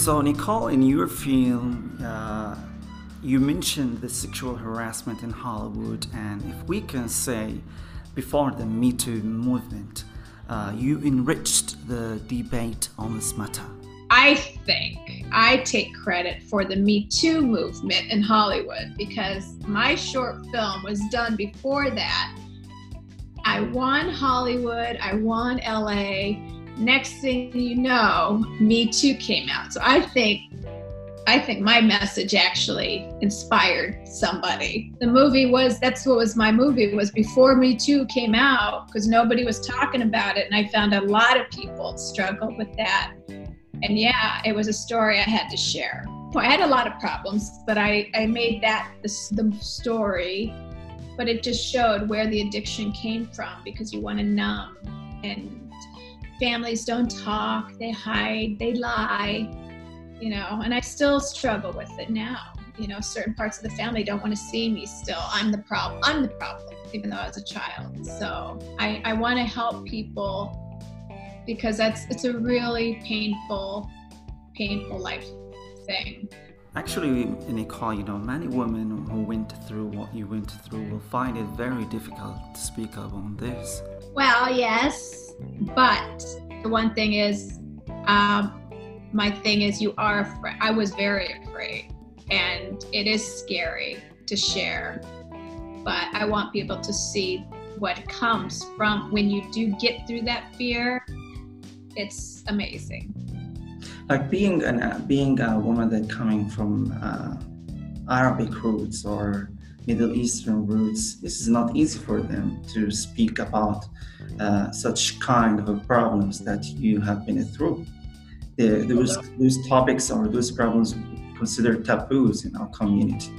So, Nicole, in your film, uh, you mentioned the sexual harassment in Hollywood, and if we can say, before the Me Too movement, uh, you enriched the debate on this matter. I think I take credit for the Me Too movement in Hollywood because my short film was done before that. I won Hollywood, I won LA. Next thing you know, Me Too came out. So I think I think my message actually inspired somebody. The movie was that's what was my movie was before Me Too came out because nobody was talking about it and I found a lot of people struggled with that. And yeah, it was a story I had to share. I had a lot of problems, but I, I made that the, the story, but it just showed where the addiction came from because you want to numb. And families don't talk, they hide, they lie, you know, and I still struggle with it now. You know, certain parts of the family don't want to see me still. I'm the problem. I'm the problem, even though I was a child. So I, I want to help people because that's it's a really painful, painful life thing. Actually, in a Nicole, you know, many women who went through what you went through will find it very difficult to speak up on this. Well, yes, but the one thing is, um, my thing is, you are afraid. I was very afraid, and it is scary to share. But I want people to see what comes from when you do get through that fear it's amazing. Like being an uh, being a woman that coming from uh, Arabic roots or Middle Eastern roots, this is not easy for them to speak about uh, such kind of problems that you have been through. The, those those topics or those problems considered taboos in our community.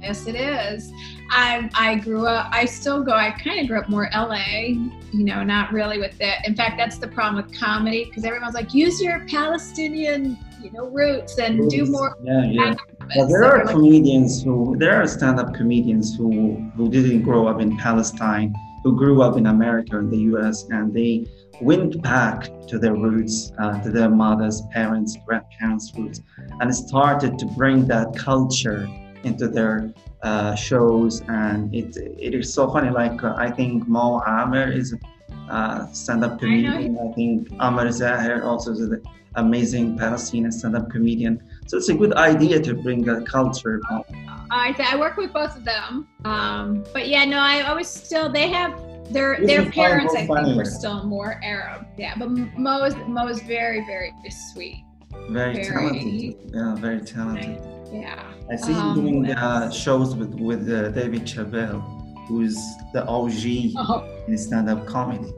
Yes, it is. I I grew up. I still go. I kind of grew up more LA. You know, not really with it. In fact, that's the problem with comedy because everyone's like, use your Palestinian, you know, roots and roots. do more. Yeah, yeah. Well, there so are like, comedians who there are stand-up comedians who who didn't grow up in Palestine, who grew up in America and the U.S. and they went back to their roots, uh, to their mothers, parents, grandparents' roots, and started to bring that culture into their uh, shows, and it it is so funny. Like uh, I think Mo Amer is a stand-up comedian. I, I think Amer Zahr also is an amazing Palestinian stand-up comedian. So it's a good idea to bring a culture. back. I I work with both of them, um, but yeah, no, I, was still they have their this their parents. I think were still more Arab. Yeah, but Mo is Mo is very very sweet. Very, very talented. Yeah, very talented. Yeah. I see um, him doing uh, shows with with uh, David Chappelle, who's the OG oh. in stand-up comedy.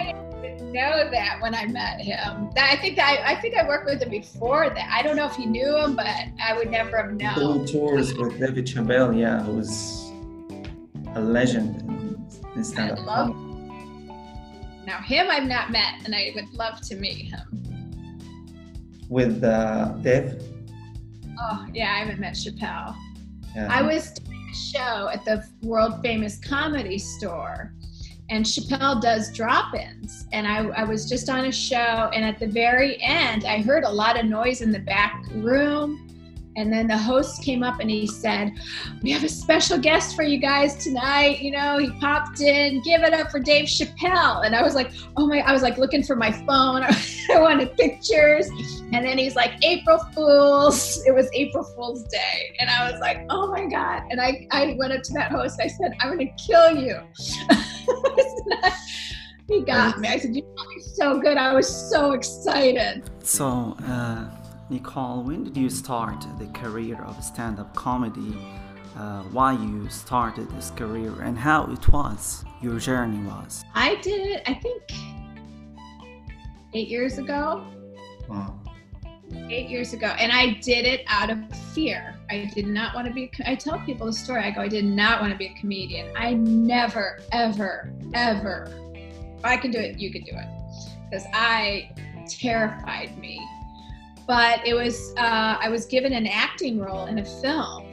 I didn't know that when I met him. I think I I think I worked with him before that. I don't know if he knew him, but I would never have known. Doing tours with David Chappelle, yeah, who was a legend in stand-up comedy. Now him I've not met, and I would love to meet him. With uh, Dave. Oh yeah, I haven't met Chappelle. Yeah. I was doing a show at the world famous comedy store and Chappelle does drop-ins. And I, I, was just on a show, and at the very end, I heard a lot of noise in the back room. And then the host came up and he said, We have a special guest for you guys tonight. You know, he popped in, give it up for Dave Chappelle. And I was like, Oh my, I was like looking for my phone. I wanted pictures. And then he's like, April Fools. It was April Fool's Day. And I was like, Oh my God. And I, I went up to that host. I said, I'm going to kill you. he got me. I said, You are so good. I was so excited. So, uh, Nicole, when did you start the career of stand-up comedy? Uh, why you started this career and how it was, your journey was? I did it, I think, eight years ago. Wow. Eight years ago. And I did it out of fear. I did not want to be, I tell people the story. I go, I did not want to be a comedian. I never, ever, ever, if I can do it, you can do it. Because I terrified me but it was uh, I was given an acting role in a film,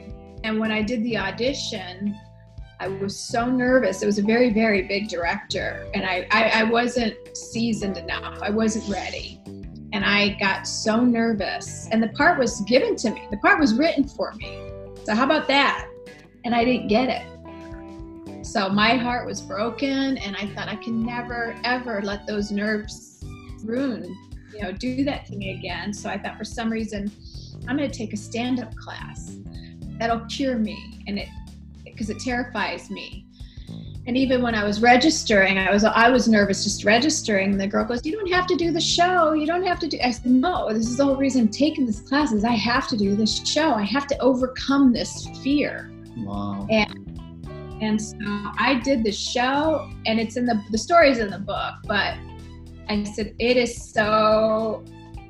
and when I did the audition, I was so nervous. It was a very very big director, and I I, I wasn't seasoned enough. I wasn't ready. and I got so nervous. And the part was given to me, the part was written for me. So, how about that? And I didn't get it. So, my heart was broken, and I thought I can never, ever let those nerves ruin, you know, do that to me again. So, I thought for some reason, I'm going to take a stand up class that'll cure me. And it, because it terrifies me and even when I was registering, I was I was nervous just registering. The girl goes, "You don't have to do the show. You don't have to do." I said, "No, this is the whole reason I'm taking this class. Is I have to do this show. I have to overcome this fear." Wow. And and so I did the show, and it's in the the story's in the book, but I said it is so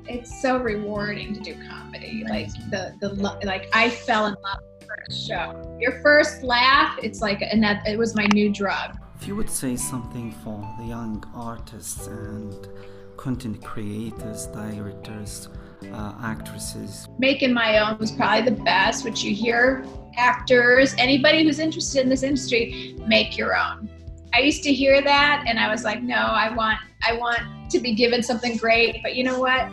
it's so rewarding to do comedy. Like the the like I fell in love with first show. Your first laugh, it's like, and that it was my new drug. If you would say something for the young artists and content creators, directors, uh, actresses. Making my own was probably the best, which you hear actors, anybody who's interested in this industry, make your own. I used to hear that and I was like, no, I want I want to be given something great, but you know what?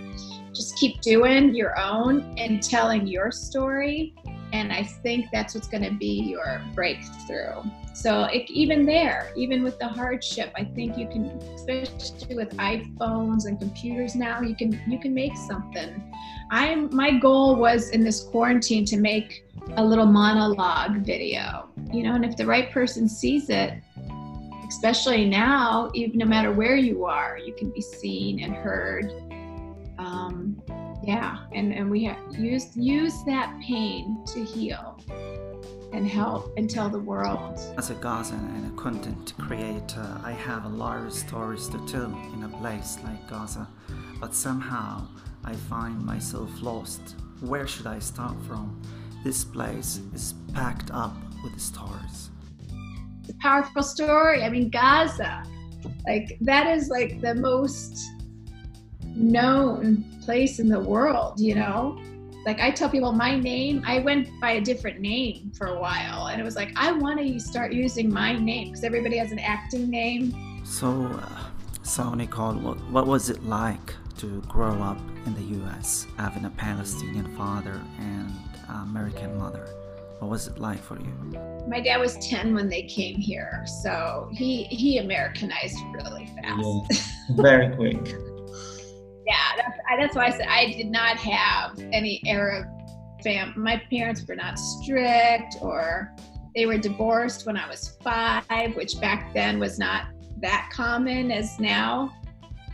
Just keep doing your own and telling your story and I think that's what's going to be your breakthrough. So it, even there, even with the hardship, I think you can, especially with iPhones and computers now, you can you can make something. I'm my goal was in this quarantine to make a little monologue video, you know, and if the right person sees it, especially now, even no matter where you are, you can be seen and heard. Um, yeah and and we have use use that pain to heal and help and tell the world. As a gazan and a content creator i have a lot of stories to tell in a place like gaza but somehow i find myself lost. Where should i start from? This place is packed up with a powerful story i mean gaza like that is like the most known place in the world, you know? Like I tell people my name, I went by a different name for a while and it was like I want to start using my name because everybody has an acting name. So, uh, so Nicole, what, what was it like to grow up in the US having a Palestinian father and American mother? What was it like for you? My dad was 10 when they came here, so he he Americanized really fast. Yeah, very quick yeah, that's, that's why I said I did not have any Arab fam. My parents were not strict, or they were divorced when I was five, which back then was not that common as now.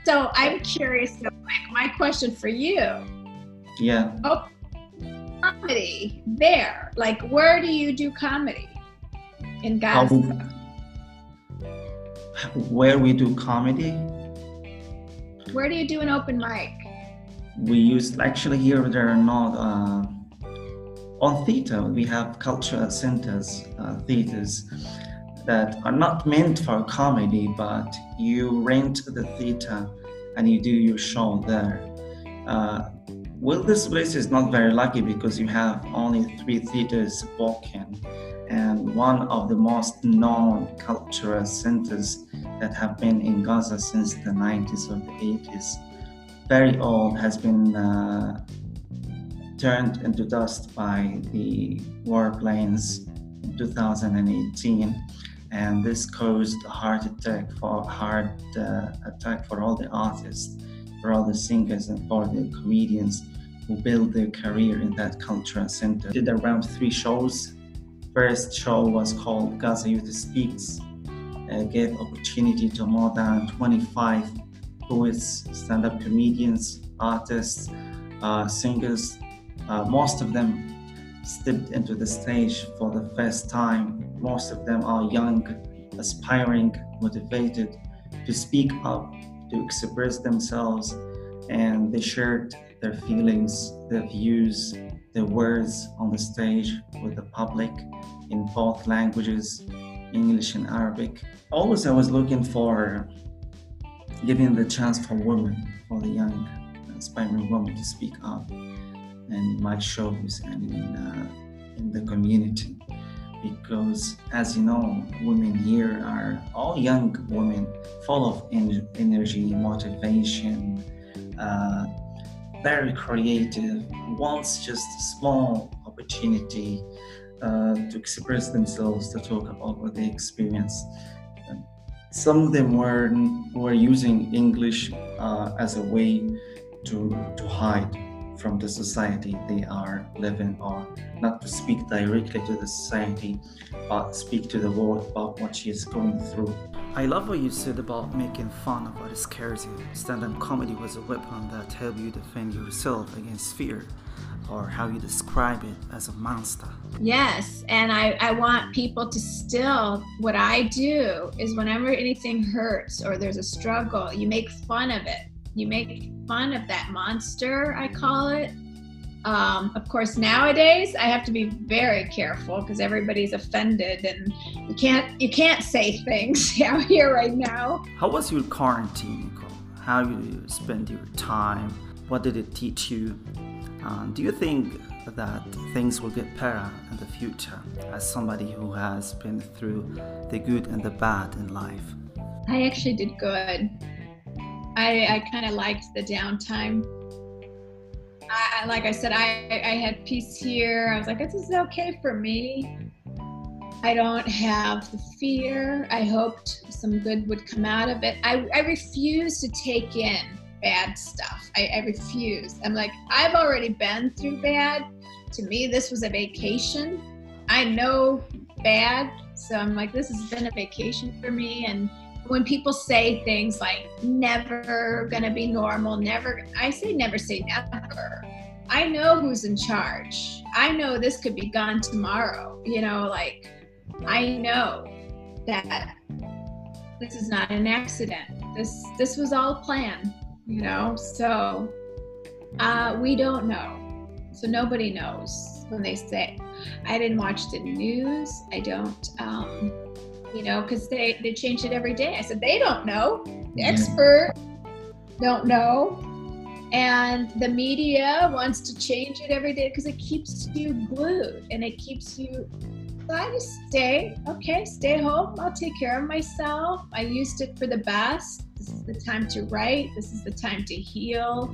So I'm curious. So like, my question for you. Yeah. Oh, comedy there. Like, where do you do comedy in Gaza? where we do comedy? Where do you do an open mic? We use actually here there are not uh, on theater. We have cultural centers, uh, theaters that are not meant for comedy, but you rent the theater and you do your show there. Uh, well, this place is not very lucky because you have only three theaters booking, and one of the most known cultural centers that have been in Gaza since the 90s or the 80s, very old, has been uh, turned into dust by the warplanes in 2018. And this caused a heart attack for heart uh, attack for all the artists, for all the singers, and for the comedians who built their career in that cultural center. Did around three shows. First show was called Gaza Youth Speaks, uh, gave opportunity to more than 25 poets, stand-up comedians, artists, uh, singers. Uh, most of them stepped into the stage for the first time. Most of them are young, aspiring, motivated to speak up, to express themselves, and they shared their feelings, their views, their words on the stage with the public in both languages English and Arabic. Always I was looking for giving the chance for women, for the young aspiring women to speak up in my shows and in, uh, in the community. Because as you know, women here are all young women, full of en- energy, motivation, uh, very creative, wants just a small opportunity uh, to express themselves, to talk about what they experience. Some of them were were using English uh, as a way to to hide from the society they are living or not to speak directly to the society but speak to the world about what she is going through. I love what you said about making fun of what scares you stand-up comedy was a weapon that helped you defend yourself against fear or how you describe it as a monster. Yes, and I, I want people to still, what I do is whenever anything hurts or there's a struggle, you make fun of it you make fun of that monster, I call it. Um, of course, nowadays I have to be very careful because everybody's offended, and you can't you can't say things out here right now. How was your quarantine? How you spend your time? What did it teach you? Um, do you think that things will get better in the future as somebody who has been through the good and the bad in life? I actually did good. I, I kind of liked the downtime. I, like I said, I, I had peace here. I was like, this is okay for me. I don't have the fear. I hoped some good would come out of it. I, I refuse to take in bad stuff. I, I refuse. I'm like, I've already been through bad. To me, this was a vacation. I know bad. So I'm like, this has been a vacation for me. And when people say things like never gonna be normal, never, I say never say never. I know who's in charge. I know this could be gone tomorrow. You know, like I know that this is not an accident. This this was all planned. You know, so uh, we don't know. So nobody knows when they say. I didn't watch the news. I don't. Um, you know, because they, they change it every day. I said, they don't know. The mm-hmm. expert don't know. And the media wants to change it every day because it keeps you glued and it keeps you. So I just stay, okay, stay home. I'll take care of myself. I used it for the best. This is the time to write. This is the time to heal.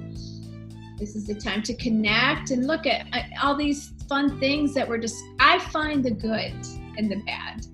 This is the time to connect and look at uh, all these fun things that we're just, I find the good and the bad